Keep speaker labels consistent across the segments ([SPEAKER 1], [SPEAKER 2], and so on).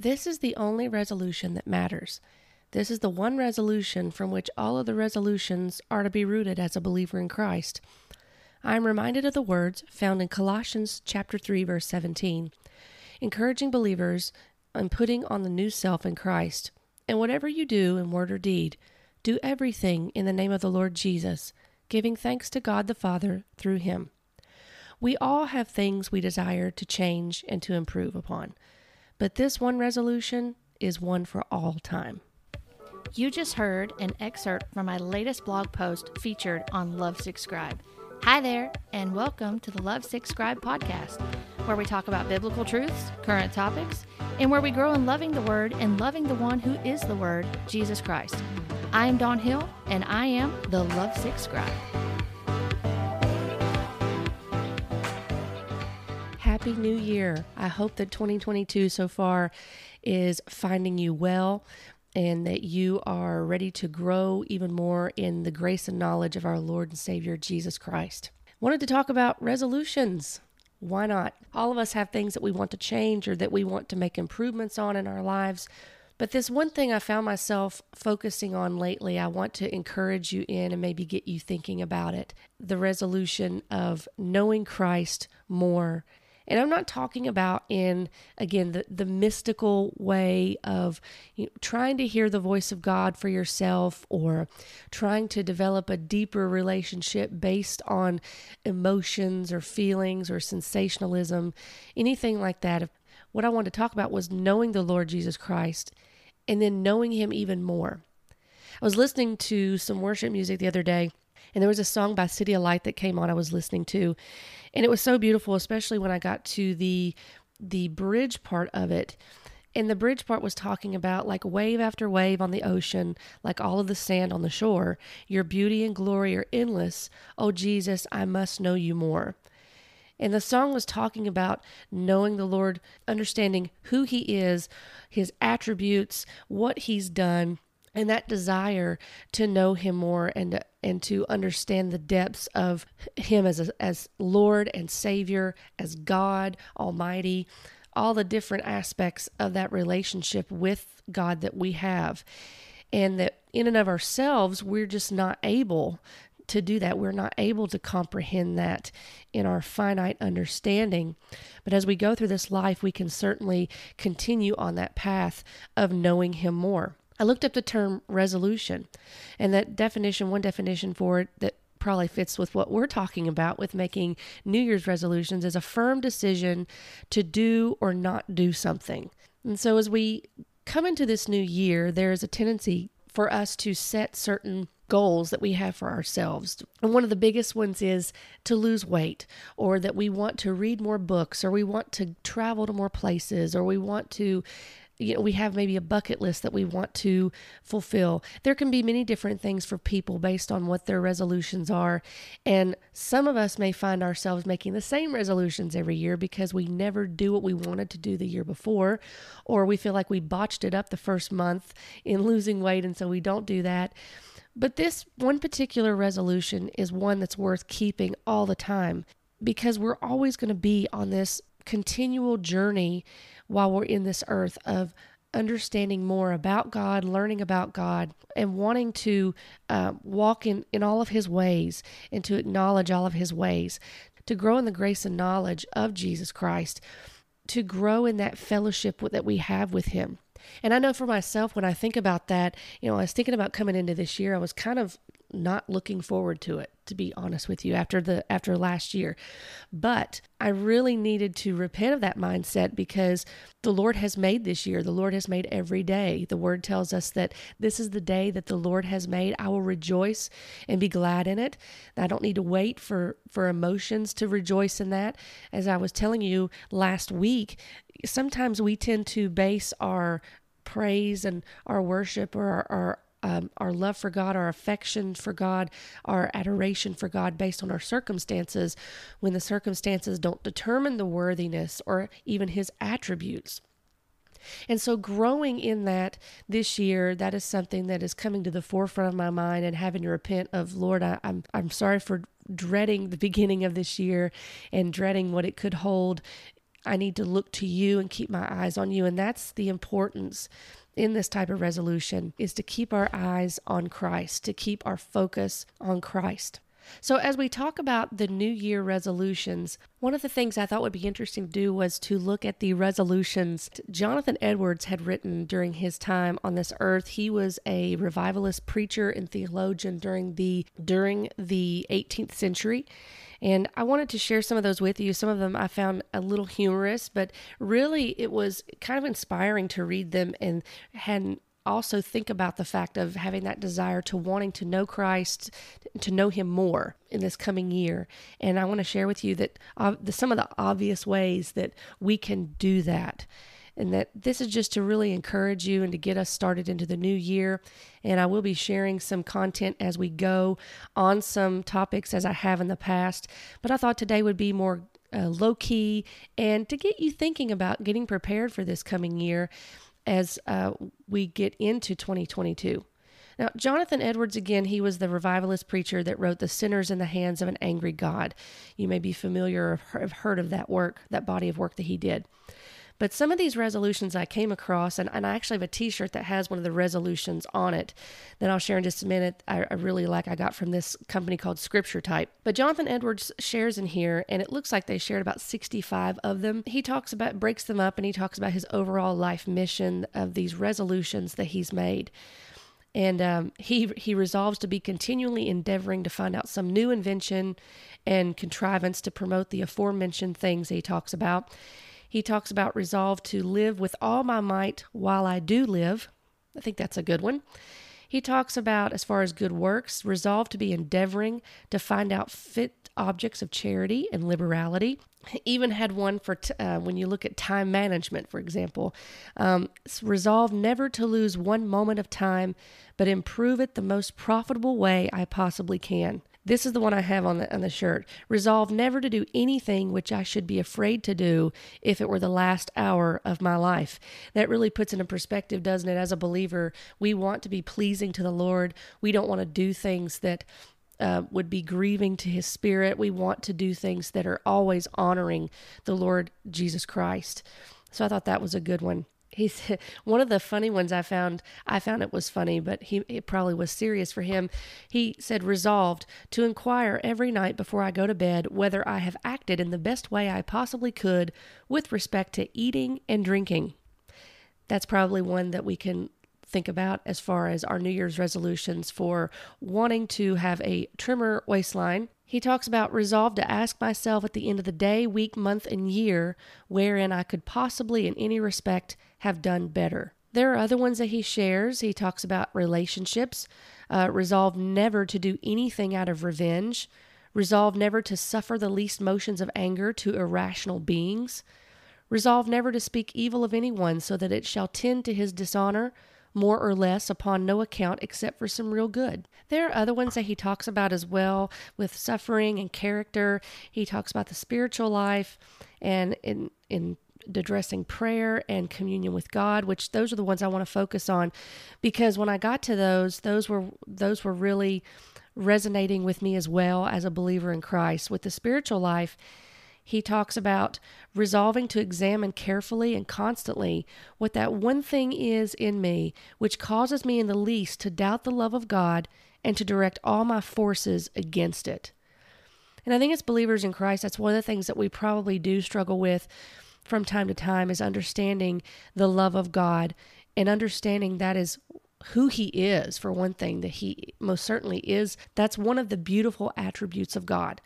[SPEAKER 1] This is the only resolution that matters. This is the one resolution from which all of the resolutions are to be rooted as a believer in Christ. I am reminded of the words found in Colossians chapter 3 verse 17, encouraging believers in putting on the new self in Christ. And whatever you do in word or deed, do everything in the name of the Lord Jesus, giving thanks to God the Father through him. We all have things we desire to change and to improve upon, but this one resolution is one for all time.
[SPEAKER 2] You just heard an excerpt from my latest blog post featured on Lovesick Scribe. Hi there, and welcome to the Lovesick Scribe podcast, where we talk about biblical truths, current topics, and where we grow in loving the Word and loving the one who is the Word, Jesus Christ. I am Dawn Hill, and I am the Lovesick Scribe.
[SPEAKER 1] Happy New Year. I hope that 2022 so far is finding you well and that you are ready to grow even more in the grace and knowledge of our Lord and Savior Jesus Christ. Wanted to talk about resolutions. Why not? All of us have things that we want to change or that we want to make improvements on in our lives. But this one thing I found myself focusing on lately, I want to encourage you in and maybe get you thinking about it the resolution of knowing Christ more and I'm not talking about in, again, the, the mystical way of you know, trying to hear the voice of God for yourself or trying to develop a deeper relationship based on emotions or feelings or sensationalism, anything like that. What I wanted to talk about was knowing the Lord Jesus Christ and then knowing Him even more. I was listening to some worship music the other day, and there was a song by CityAlight that came on I was listening to, and it was so beautiful, especially when I got to the the bridge part of it. And the bridge part was talking about like wave after wave on the ocean, like all of the sand on the shore. Your beauty and glory are endless. Oh, Jesus, I must know you more. And the song was talking about knowing the Lord, understanding who He is, His attributes, what He's done, and that desire to know him more and and to understand the depths of him as a, as Lord and Savior, as God Almighty, all the different aspects of that relationship with God that we have. And that in and of ourselves, we're just not able to do that. We're not able to comprehend that in our finite understanding. But as we go through this life, we can certainly continue on that path of knowing Him more. I looked up the term resolution, and that definition, one definition for it that probably fits with what we're talking about with making New Year's resolutions is a firm decision to do or not do something. And so as we come into this new year, there is a tendency for us to set certain goals that we have for ourselves. And one of the biggest ones is to lose weight, or that we want to read more books, or we want to travel to more places, or we want to you know, we have maybe a bucket list that we want to fulfill. There can be many different things for people based on what their resolutions are. And some of us may find ourselves making the same resolutions every year because we never do what we wanted to do the year before, or we feel like we botched it up the first month in losing weight, and so we don't do that. But this one particular resolution is one that's worth keeping all the time because we're always going to be on this continual journey while we're in this earth of understanding more about God, learning about God, and wanting to uh, walk in, in all of His ways and to acknowledge all of His ways, to grow in the grace and knowledge of Jesus Christ, to grow in that fellowship that we have with Him. And I know for myself, when I think about that, you know, I was thinking about coming into this year, I was kind of not looking forward to it to be honest with you after the after last year. But i really needed to repent of that mindset because the lord has made this year. The lord has made every day. The word tells us that this is the day that the lord has made. I will rejoice and be glad in it. I don't need to wait for for emotions to rejoice in that. As i was telling you last week sometimes we tend to base our praise and our worship or our, our um, our love for God, our affection for God, our adoration for God based on our circumstances when the circumstances don't determine the worthiness or even His attributes. And so, growing in that this year, that is something that is coming to the forefront of my mind and having to repent of, Lord, I, I'm, I'm sorry for dreading the beginning of this year and dreading what it could hold I need to look to you and keep my eyes on you. And that's the importance in this type of resolution is to keep our eyes on Christ, to keep our focus on Christ. So, as we talk about the New Year resolutions, one of the things I thought would be interesting to do was to look at the resolutions Jonathan Edwards had written during his time on this earth. He was a revivalist preacher and theologian during the during the 18th century. And I wanted to share some of those with you. Some of them I found a little humorous, but really it was kind of inspiring to read them and had also think about the fact of having that desire to wanting to know Christ, to know Him more in this coming year. And I want to share with you that uh, the, some of the obvious ways that we can do that. And that this is just to really encourage you and to get us started into the new year. And I will be sharing some content as we go on some topics as I have in the past. But I thought today would be more uh, low key and to get you thinking about getting prepared for this coming year as uh, we get into 2022. Now, Jonathan Edwards, again, he was the revivalist preacher that wrote The Sinners in the Hands of an Angry God. You may be familiar or have heard of that work, that body of work that he did. But some of these resolutions I came across, and, and I actually have a t shirt that has one of the resolutions on it that I'll share in just a minute. I, I really like, I got from this company called Scripture Type. But Jonathan Edwards shares in here, and it looks like they shared about 65 of them. He talks about, breaks them up, and he talks about his overall life mission of these resolutions that he's made and um, he he resolves to be continually endeavoring to find out some new invention and contrivance to promote the aforementioned things he talks about he talks about resolve to live with all my might while I do live. I think that's a good one. He talks about, as far as good works, resolve to be endeavoring to find out fit objects of charity and liberality. Even had one for t- uh, when you look at time management, for example. Um, resolve never to lose one moment of time, but improve it the most profitable way I possibly can. This is the one I have on the on the shirt. Resolve never to do anything which I should be afraid to do if it were the last hour of my life. That really puts into perspective, doesn't it? As a believer, we want to be pleasing to the Lord. We don't want to do things that uh, would be grieving to his spirit. We want to do things that are always honoring the Lord Jesus Christ. So I thought that was a good one he's one of the funny ones I found. I found it was funny, but he it probably was serious for him. He said, resolved to inquire every night before I go to bed whether I have acted in the best way I possibly could with respect to eating and drinking. That's probably one that we can think about as far as our New Year's resolutions for wanting to have a trimmer waistline. He talks about resolve to ask myself at the end of the day, week, month, and year wherein I could possibly, in any respect, have done better. There are other ones that he shares. He talks about relationships, uh, resolve never to do anything out of revenge, resolve never to suffer the least motions of anger to irrational beings, resolve never to speak evil of anyone so that it shall tend to his dishonor, more or less upon no account except for some real good. There are other ones that he talks about as well with suffering and character. He talks about the spiritual life and in in addressing prayer and communion with God, which those are the ones I want to focus on because when I got to those, those were those were really resonating with me as well as a believer in Christ. With the spiritual life, he talks about resolving to examine carefully and constantly what that one thing is in me which causes me in the least to doubt the love of God and to direct all my forces against it. And I think as believers in Christ, that's one of the things that we probably do struggle with from time to time is understanding the love of God and understanding that is who he is for one thing that he most certainly is that's one of the beautiful attributes of God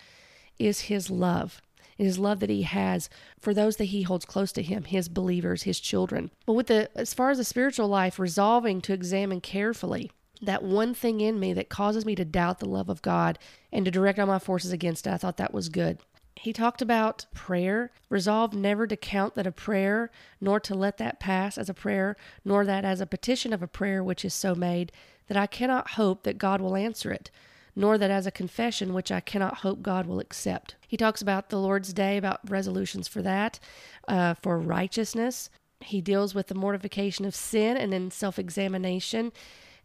[SPEAKER 1] is his love his love that he has for those that he holds close to him his believers his children. But with the as far as the spiritual life resolving to examine carefully that one thing in me that causes me to doubt the love of God and to direct all my forces against it I thought that was good. He talked about prayer, resolved never to count that a prayer, nor to let that pass as a prayer, nor that as a petition of a prayer which is so made that I cannot hope that God will answer it, nor that as a confession which I cannot hope God will accept. He talks about the Lord's Day, about resolutions for that, uh, for righteousness. He deals with the mortification of sin and then self examination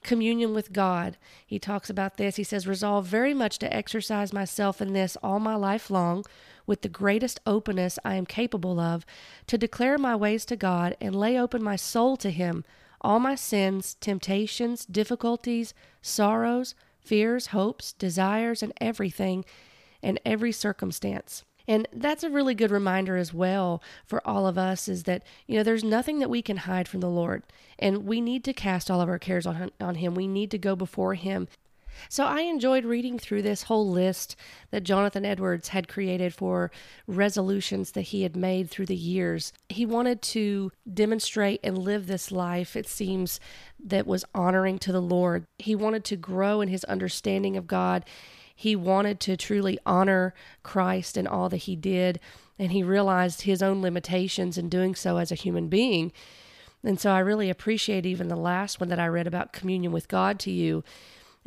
[SPEAKER 1] communion with God. He talks about this. He says, Resolve very much to exercise myself in this all my life long, with the greatest openness I am capable of to declare my ways to God and lay open my soul to Him, all my sins, temptations, difficulties, sorrows, fears, hopes, desires, and everything and every circumstance. And that's a really good reminder as well for all of us is that, you know, there's nothing that we can hide from the Lord. And we need to cast all of our cares on, on Him. We need to go before Him. So I enjoyed reading through this whole list that Jonathan Edwards had created for resolutions that he had made through the years. He wanted to demonstrate and live this life, it seems, that was honoring to the Lord. He wanted to grow in his understanding of God he wanted to truly honor Christ and all that he did, and he realized his own limitations in doing so as a human being. And so I really appreciate even the last one that I read about communion with God to you.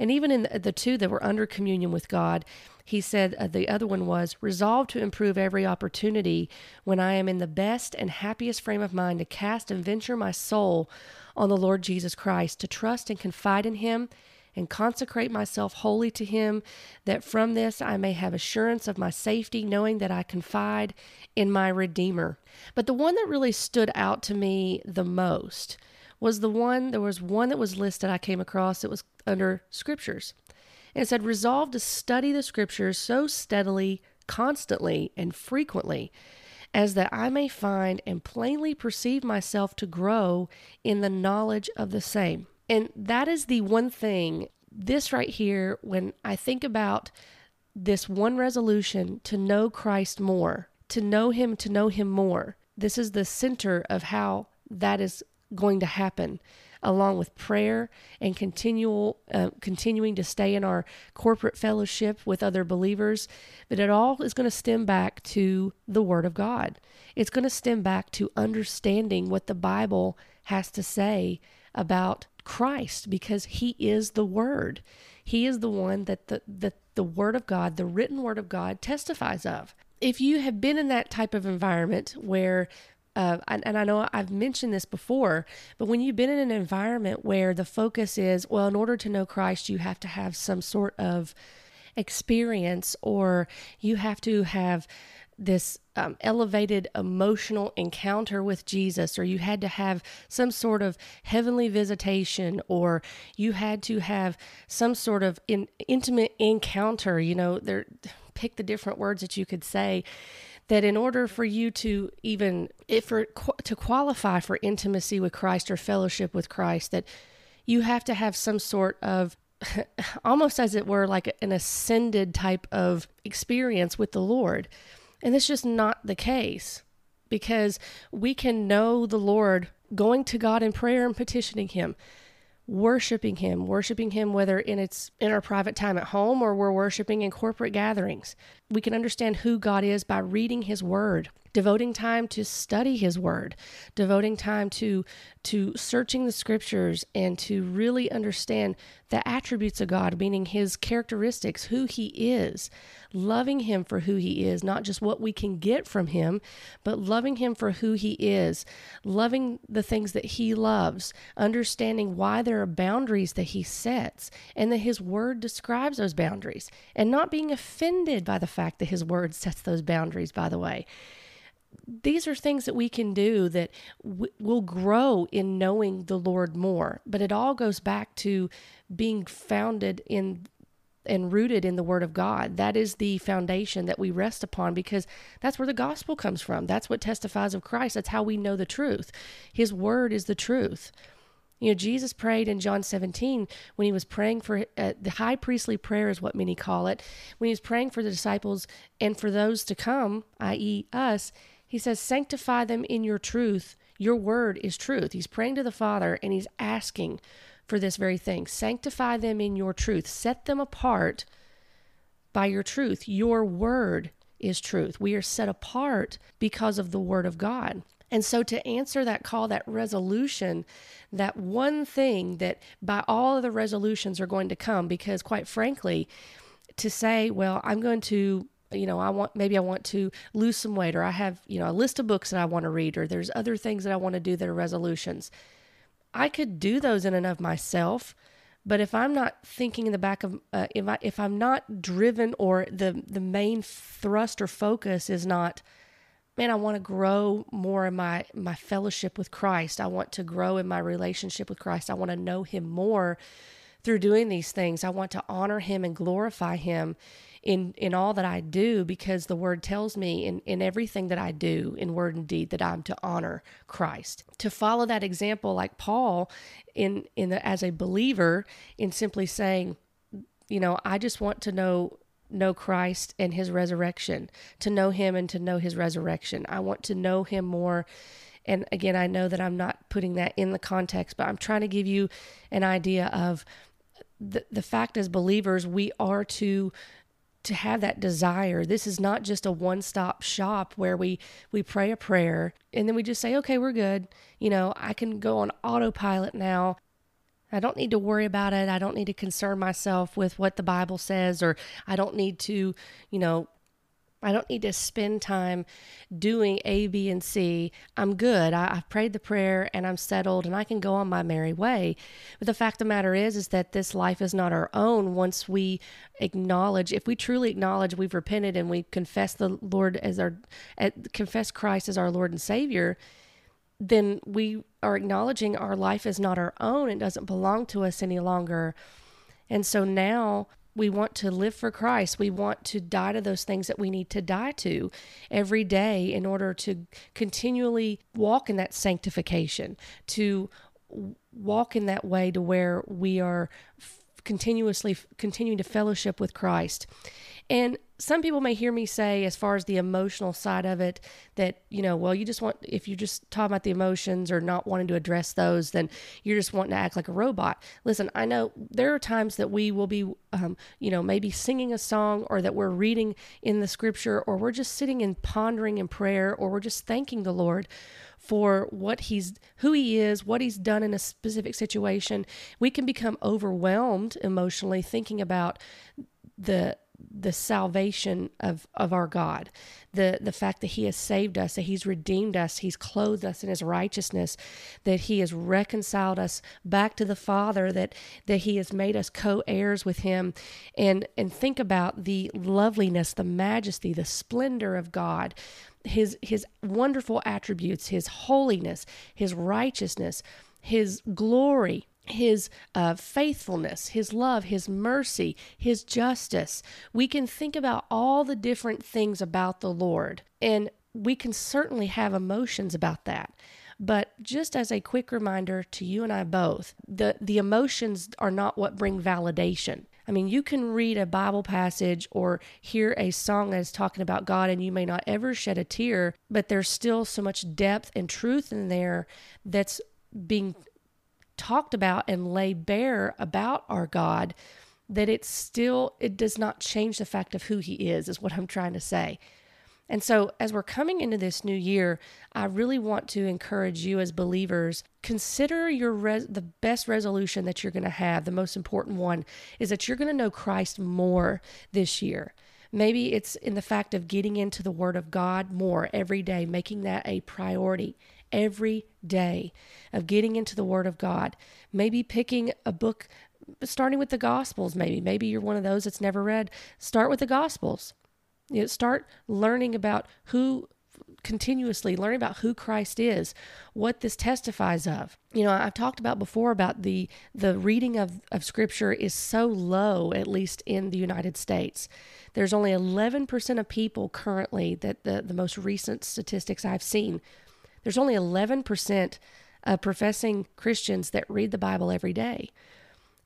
[SPEAKER 1] And even in the two that were under communion with God, he said uh, the other one was resolved to improve every opportunity when I am in the best and happiest frame of mind to cast and venture my soul on the Lord Jesus Christ, to trust and confide in him and consecrate myself wholly to Him, that from this I may have assurance of my safety, knowing that I confide in my Redeemer. But the one that really stood out to me the most was the one, there was one that was listed I came across, it was under Scriptures. And it said, Resolve to study the Scriptures so steadily, constantly, and frequently as that I may find and plainly perceive myself to grow in the knowledge of the same. And that is the one thing, this right here, when I think about this one resolution to know Christ more, to know Him, to know Him more, this is the center of how that is going to happen along with prayer and continual uh, continuing to stay in our corporate fellowship with other believers but it all is going to stem back to the word of god it's going to stem back to understanding what the bible has to say about Christ because he is the word. He is the one that the, the, the word of God, the written word of God testifies of. If you have been in that type of environment where uh, and, and, I know I've mentioned this before, but when you've been in an environment where the focus is, well, in order to know Christ, you have to have some sort of experience or you have to have this um, elevated emotional encounter with Jesus, or you had to have some sort of heavenly visitation, or you had to have some sort of in, intimate encounter. You know, there pick the different words that you could say. That in order for you to even if for to qualify for intimacy with Christ or fellowship with Christ, that you have to have some sort of almost as it were like an ascended type of experience with the Lord. And that's just not the case because we can know the Lord going to God in prayer and petitioning Him, worshiping Him, worshiping Him whether in its in our private time at home or we're worshiping in corporate gatherings. We can understand who God is by reading His Word devoting time to study his word devoting time to to searching the scriptures and to really understand the attributes of god meaning his characteristics who he is loving him for who he is not just what we can get from him but loving him for who he is loving the things that he loves understanding why there are boundaries that he sets and that his word describes those boundaries and not being offended by the fact that his word sets those boundaries by the way these are things that we can do that w- will grow in knowing the Lord more. But it all goes back to being founded in and rooted in the Word of God. That is the foundation that we rest upon because that's where the gospel comes from. That's what testifies of Christ. That's how we know the truth. His Word is the truth. You know, Jesus prayed in John 17 when he was praying for uh, the high priestly prayer, is what many call it. When he was praying for the disciples and for those to come, i.e., us, he says, Sanctify them in your truth. Your word is truth. He's praying to the Father and he's asking for this very thing. Sanctify them in your truth. Set them apart by your truth. Your word is truth. We are set apart because of the word of God. And so, to answer that call, that resolution, that one thing that by all of the resolutions are going to come, because quite frankly, to say, well, I'm going to you know, I want maybe I want to lose some weight or I have, you know, a list of books that I want to read or there's other things that I want to do that are resolutions. I could do those in and of myself, But if I'm not thinking in the back of, uh, if I if I'm not driven or the the main thrust or focus is not, man, I want to grow more in my my fellowship with Christ. I want to grow in my relationship with Christ. I want to know Him more through doing these things. I want to honor Him and glorify Him in in all that I do because the word tells me in in everything that I do in word and deed that I'm to honor Christ. To follow that example like Paul in in the, as a believer in simply saying, you know, I just want to know know Christ and his resurrection, to know him and to know his resurrection. I want to know him more and again, I know that I'm not putting that in the context, but I'm trying to give you an idea of the, the fact as believers, we are to to have that desire. This is not just a one-stop shop where we we pray a prayer and then we just say, "Okay, we're good." You know, I can go on autopilot now. I don't need to worry about it. I don't need to concern myself with what the Bible says or I don't need to, you know, I don't need to spend time doing A, B, and C. I'm good. I, have prayed the prayer and I'm settled and I can go on my merry way. But the fact of the matter is, is that this life is not our own once we acknowledge, if we truly acknowledge we've repented and we confess the Lord as our, eh, confess Christ as our Lord and Savior, then we are acknowledging our life is not our own. It doesn't belong to us any longer. And so now we want to live for Christ. We want to die to those things that we need to die to every day in order to continually walk in that sanctification, to walk in that way to where we are continuously continuing to fellowship with Christ. And some people may hear me say, as far as the emotional side of it, that, you know, well, you just want, if you're just talk about the emotions or not wanting to address those, then you're just wanting to act like a robot. Listen, I know there are times that we will be, um, you know, maybe singing a song or that we're reading in the scripture or we're just sitting and pondering in prayer or we're just thanking the Lord for what he's who he is, what he's done in a specific situation, we can become overwhelmed emotionally thinking about the the salvation of, of our God, the, the fact that He has saved us, that He's redeemed us, He's clothed us in His righteousness, that He has reconciled us back to the Father, that, that He has made us co heirs with Him. And, and think about the loveliness, the majesty, the splendor of God, His, his wonderful attributes, His holiness, His righteousness, His glory his uh, faithfulness, his love, his mercy, his justice. We can think about all the different things about the Lord, and we can certainly have emotions about that. But just as a quick reminder to you and I both, the, the emotions are not what bring validation. I mean, you can read a Bible passage or hear a song that is talking about God, and you may not ever shed a tear, but there's still so much depth and truth in there that's being talked about and lay bare about our God that it still it does not change the fact of who he is is what I'm trying to say. And so as we're coming into this new year, I really want to encourage you as believers consider your res- the best resolution that you're going to have, the most important one is that you're going to know Christ more this year. Maybe it's in the fact of getting into the Word of God more every day, making that a priority every day of getting into the Word of God. Maybe picking a book, starting with the Gospels, maybe. Maybe you're one of those that's never read. Start with the Gospels. You know, start learning about who continuously learning about who Christ is, what this testifies of. You know, I've talked about before about the the reading of, of scripture is so low, at least in the United States. There's only 11% of people currently that the, the most recent statistics I've seen there's only 11% of professing Christians that read the Bible every day.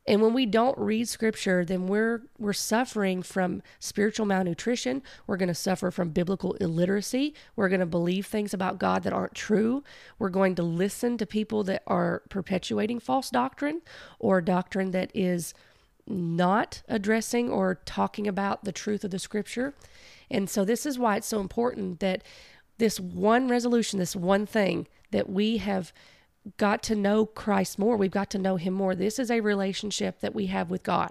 [SPEAKER 1] And when we don't read scripture, then we're we're suffering from spiritual malnutrition. We're going to suffer from biblical illiteracy. We're going to believe things about God that aren't true. We're going to listen to people that are perpetuating false doctrine or doctrine that is not addressing or talking about the truth of the scripture. And so this is why it's so important that this one resolution, this one thing that we have got to know Christ more. We've got to know Him more. This is a relationship that we have with God.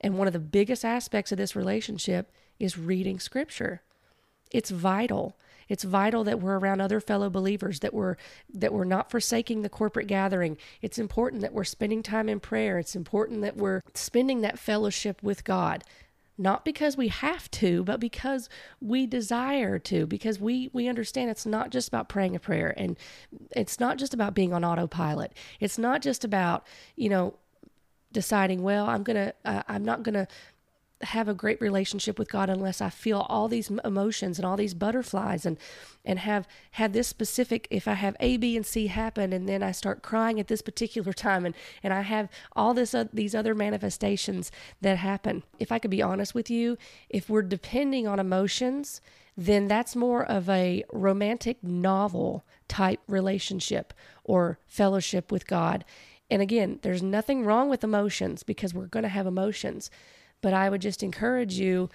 [SPEAKER 1] And one of the biggest aspects of this relationship is reading Scripture. It's vital. It's vital that we're around other fellow believers, that we're that we're not forsaking the corporate gathering. It's important that we're spending time in prayer. It's important that we're spending that fellowship with God. Not because we have to, but because we desire to, because we, we understand it's not just about praying a prayer and it's not just about being on autopilot. It's not just about, you know, deciding, well, I'm going to, uh, I'm not going to have a great relationship with God unless I feel all these emotions and all these butterflies and and have had this specific if I have A B and C happen and then I start crying at this particular time and and I have all this uh, these other manifestations that happen. If I could be honest with you, if we're depending on emotions, then that's more of a romantic novel type relationship or fellowship with God. And again, there's nothing wrong with emotions because we're going to have emotions. But I would just encourage you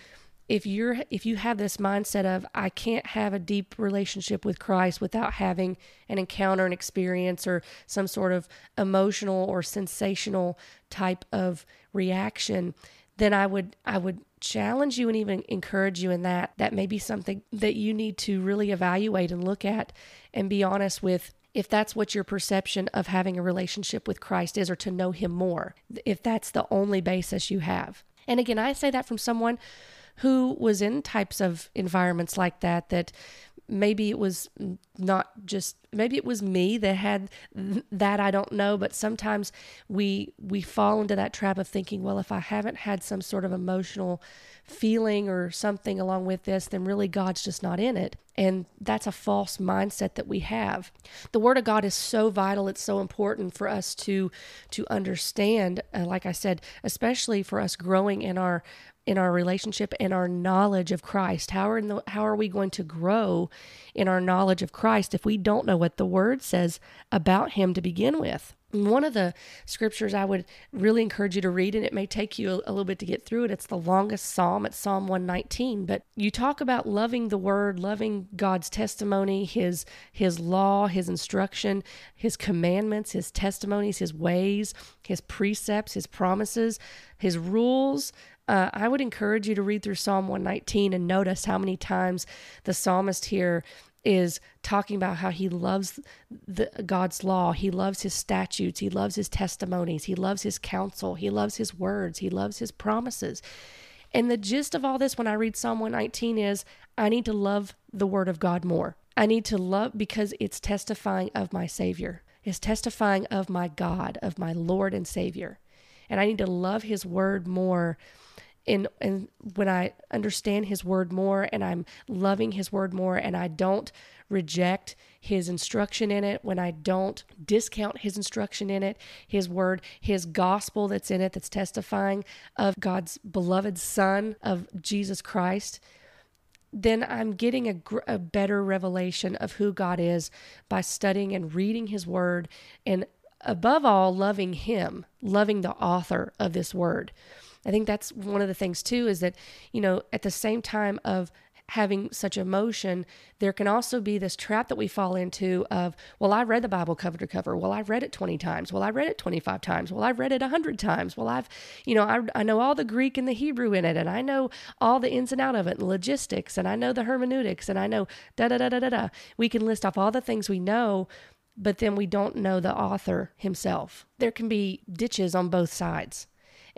[SPEAKER 1] if you're if you have this mindset of I can't have a deep relationship with Christ without having an encounter an experience or some sort of emotional or sensational type of reaction then I would I would challenge you and even encourage you in that that may be something that you need to really evaluate and look at and be honest with if that's what your perception of having a relationship with Christ is or to know him more if that's the only basis you have and again, I say that from someone who was in types of environments like that, that maybe it was not just maybe it was me that had that I don't know but sometimes we we fall into that trap of thinking well if I haven't had some sort of emotional feeling or something along with this then really God's just not in it. And that's a false mindset that we have. The word of God is so vital it's so important for us to to understand. Uh, like I said especially for us growing in our in our relationship and our knowledge of Christ? How are, the, how are we going to grow in our knowledge of Christ if we don't know what the Word says about Him to begin with? One of the scriptures I would really encourage you to read, and it may take you a, a, little bit to get through it. It's the longest psalm. It's Psalm 119. But you talk about loving the word, loving God's testimony, his his law, his instruction, his commandments, his testimonies, his ways, his precepts, his promises, his rules, uh, I would encourage you to read through Psalm 119 and notice how many times the psalmist here is talking about how he loves the, God's law, he loves his statutes, he loves his testimonies, he loves his counsel, he loves his words, he loves his promises. And the gist of all this when I read Psalm 119 is I need to love the word of God more. I need to love because it's testifying of my Savior. It's testifying of my God, of my Lord and Savior. And I need to love his word more and and when I understand his word more and I'm loving his word more and I don't reject his instruction in it, when I don't discount his instruction in it, his word, his gospel that's in it that's testifying of God's beloved son of Jesus Christ, then I'm getting a, a better revelation of who God is by studying and reading his word and above all loving him, loving the author of this word. I think that's one of the things too is that, you know, at the same time of having such emotion, there can also be this trap that we fall into of, well, I read the Bible cover to cover. Well, I've read it 20 times. Well, I read it 25 times. Well, I've read it 100 times. Well, I've, you know, I, I know all the Greek and the Hebrew in it, and I know all the ins and out of it, and logistics, and I know the hermeneutics, and I know da da da da da da. We can list off all the things we know, but then we don't know the author himself. There can be ditches on both sides.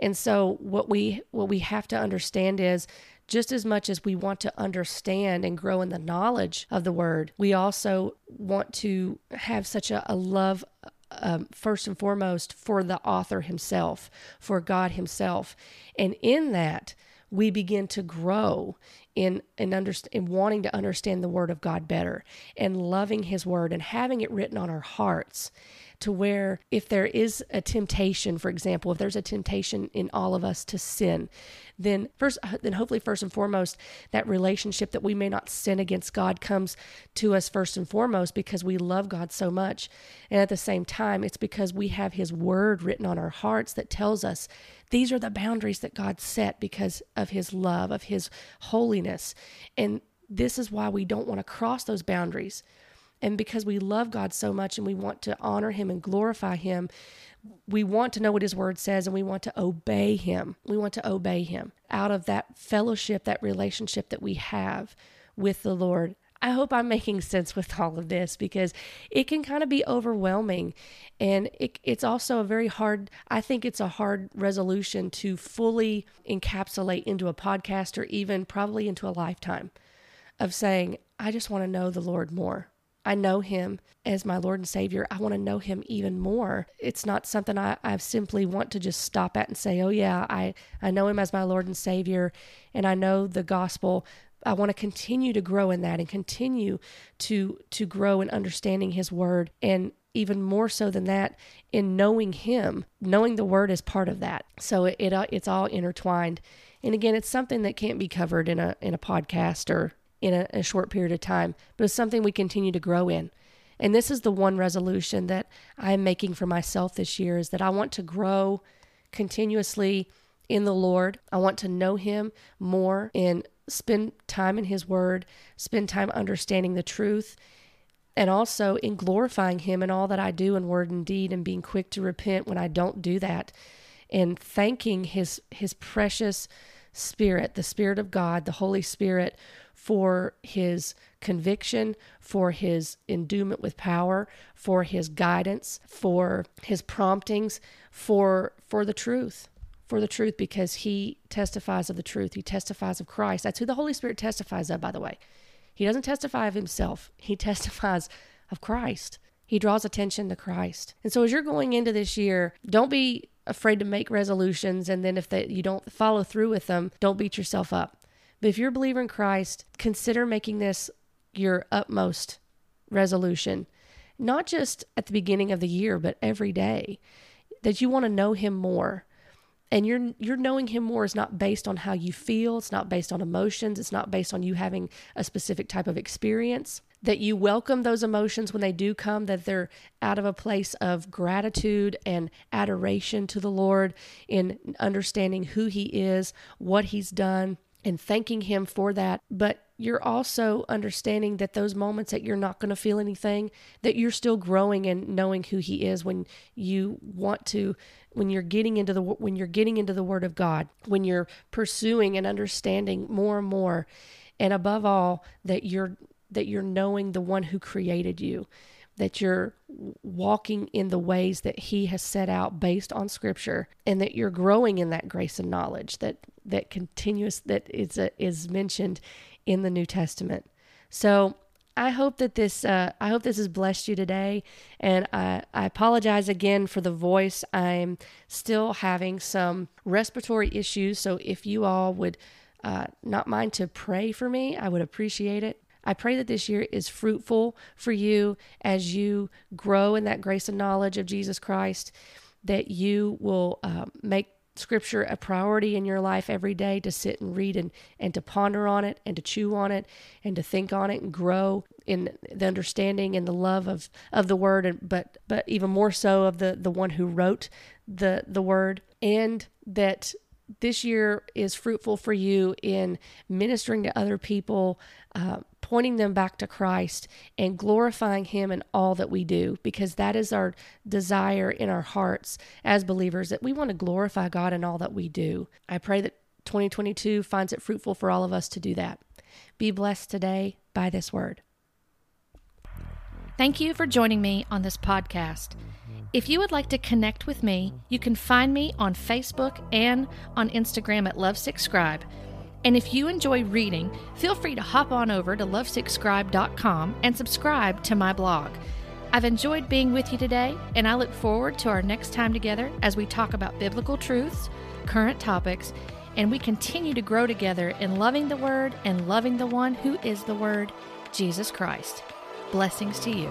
[SPEAKER 1] And so what we what we have to understand is just as much as we want to understand and grow in the knowledge of the word, we also want to have such a, a love um, first and foremost for the author himself, for God himself. And in that, we begin to grow in in, underst- in wanting to understand the word of God better and loving his word and having it written on our hearts to where if there is a temptation, for example, if there's a temptation in all of us to sin, then first then hopefully first and foremost that relationship that we may not sin against God comes to us first and foremost because we love God so much. And at the same time, it's because we have his word written on our hearts that tells us these are the boundaries that God set because of his love, of his holiness. And this is why we don't want to cross those boundaries. And because we love God so much and we want to honor Him and glorify Him, we want to know what His Word says and we want to obey Him. We want to obey Him out of that fellowship, that relationship that we have with the Lord. I hope I'm making sense with all of this because it can kind of be overwhelming. And it, it's also a very hard, I think it's a hard resolution to fully encapsulate into a podcast or even probably into a lifetime of saying, I just want to know the Lord more. I know him as my Lord and Savior. I want to know him even more. It's not something I, I simply want to just stop at and say, oh, yeah, I, I know him as my Lord and Savior, and I know the gospel. I want to continue to grow in that and continue to to grow in understanding his word and even more so than that in knowing him knowing the word is part of that so it, it it's all intertwined and again it's something that can't be covered in a in a podcast or in a, a short period of time, but it's something we continue to grow in. And this is the one resolution that I'm making for myself this year is that I want to grow continuously in the Lord. I want to know Him more and spend time in His Word, spend time understanding the truth, and also in glorifying Him in all that I do in word and deed and being quick to repent when I don't do that and thanking His, His precious Spirit, the Spirit of God, the Holy Spirit, for his conviction, for his endowment with power, for his guidance, for his promptings, for for the truth, for the truth because he testifies of the truth. He testifies of Christ. That's who the Holy Spirit testifies of, by the way. He doesn't testify of himself. He testifies of Christ. He draws attention to Christ. And so as you're going into this year, don't be afraid to make resolutions and then if they, you don't follow through with them, don't beat yourself up but if you're a believer in Christ, consider making this your utmost resolution, not just at the beginning of the year, but every day, that you want to know Him more. And your your knowing Him more is not based on how you feel. It's not based on emotions. It's not based on you having a specific type of experience. That you welcome those emotions when they do come. That they're out of a place of gratitude and adoration to the Lord in understanding who He is, what He's done, and thanking Him for that. But you're also understanding that those moments that you're not going to feel anything, that you're still growing and knowing who He is when you want to, when you're getting into the when you're getting into the Word of God, when you're pursuing and understanding more and more, and above all that you're that you're knowing the one who created you that you're walking in the ways that he has set out based on scripture and that you're growing in that grace and knowledge that that continuous that is a, is mentioned in the New Testament. So I hope that this uh, I hope this has blessed you today, and I, I apologize again for the voice. I'm still having some respiratory issues, so if you all would uh, not mind to pray for me, I would appreciate it. I pray that this year is fruitful for you as you grow in that grace and knowledge of Jesus Christ, that you will uh, make scripture a priority in your life every day to sit and read and, and to ponder on it and to chew on it and to think on it and grow in the understanding and the love of, of the word and but but even more so of the the one who wrote the the word. And that this year is fruitful for you in ministering to other people, uh, pointing them back to Christ, and glorifying Him in all that we do, because that is our desire in our hearts as believers that we want to glorify God in all that we do. I pray that 2022 finds it fruitful for all of us to do that. Be blessed today by this word.
[SPEAKER 2] Thank you for joining me on this podcast. If you would like to connect with me, you can find me on Facebook and on Instagram at Lovesickscribe. And if you enjoy reading, feel free to hop on over to lovesickscribe.com and subscribe to my blog. I've enjoyed being with you today, and I look forward to our next time together as we talk about biblical truths, current topics, and we continue to grow together in loving the Word and loving the one who is the Word, Jesus Christ. Blessings to you.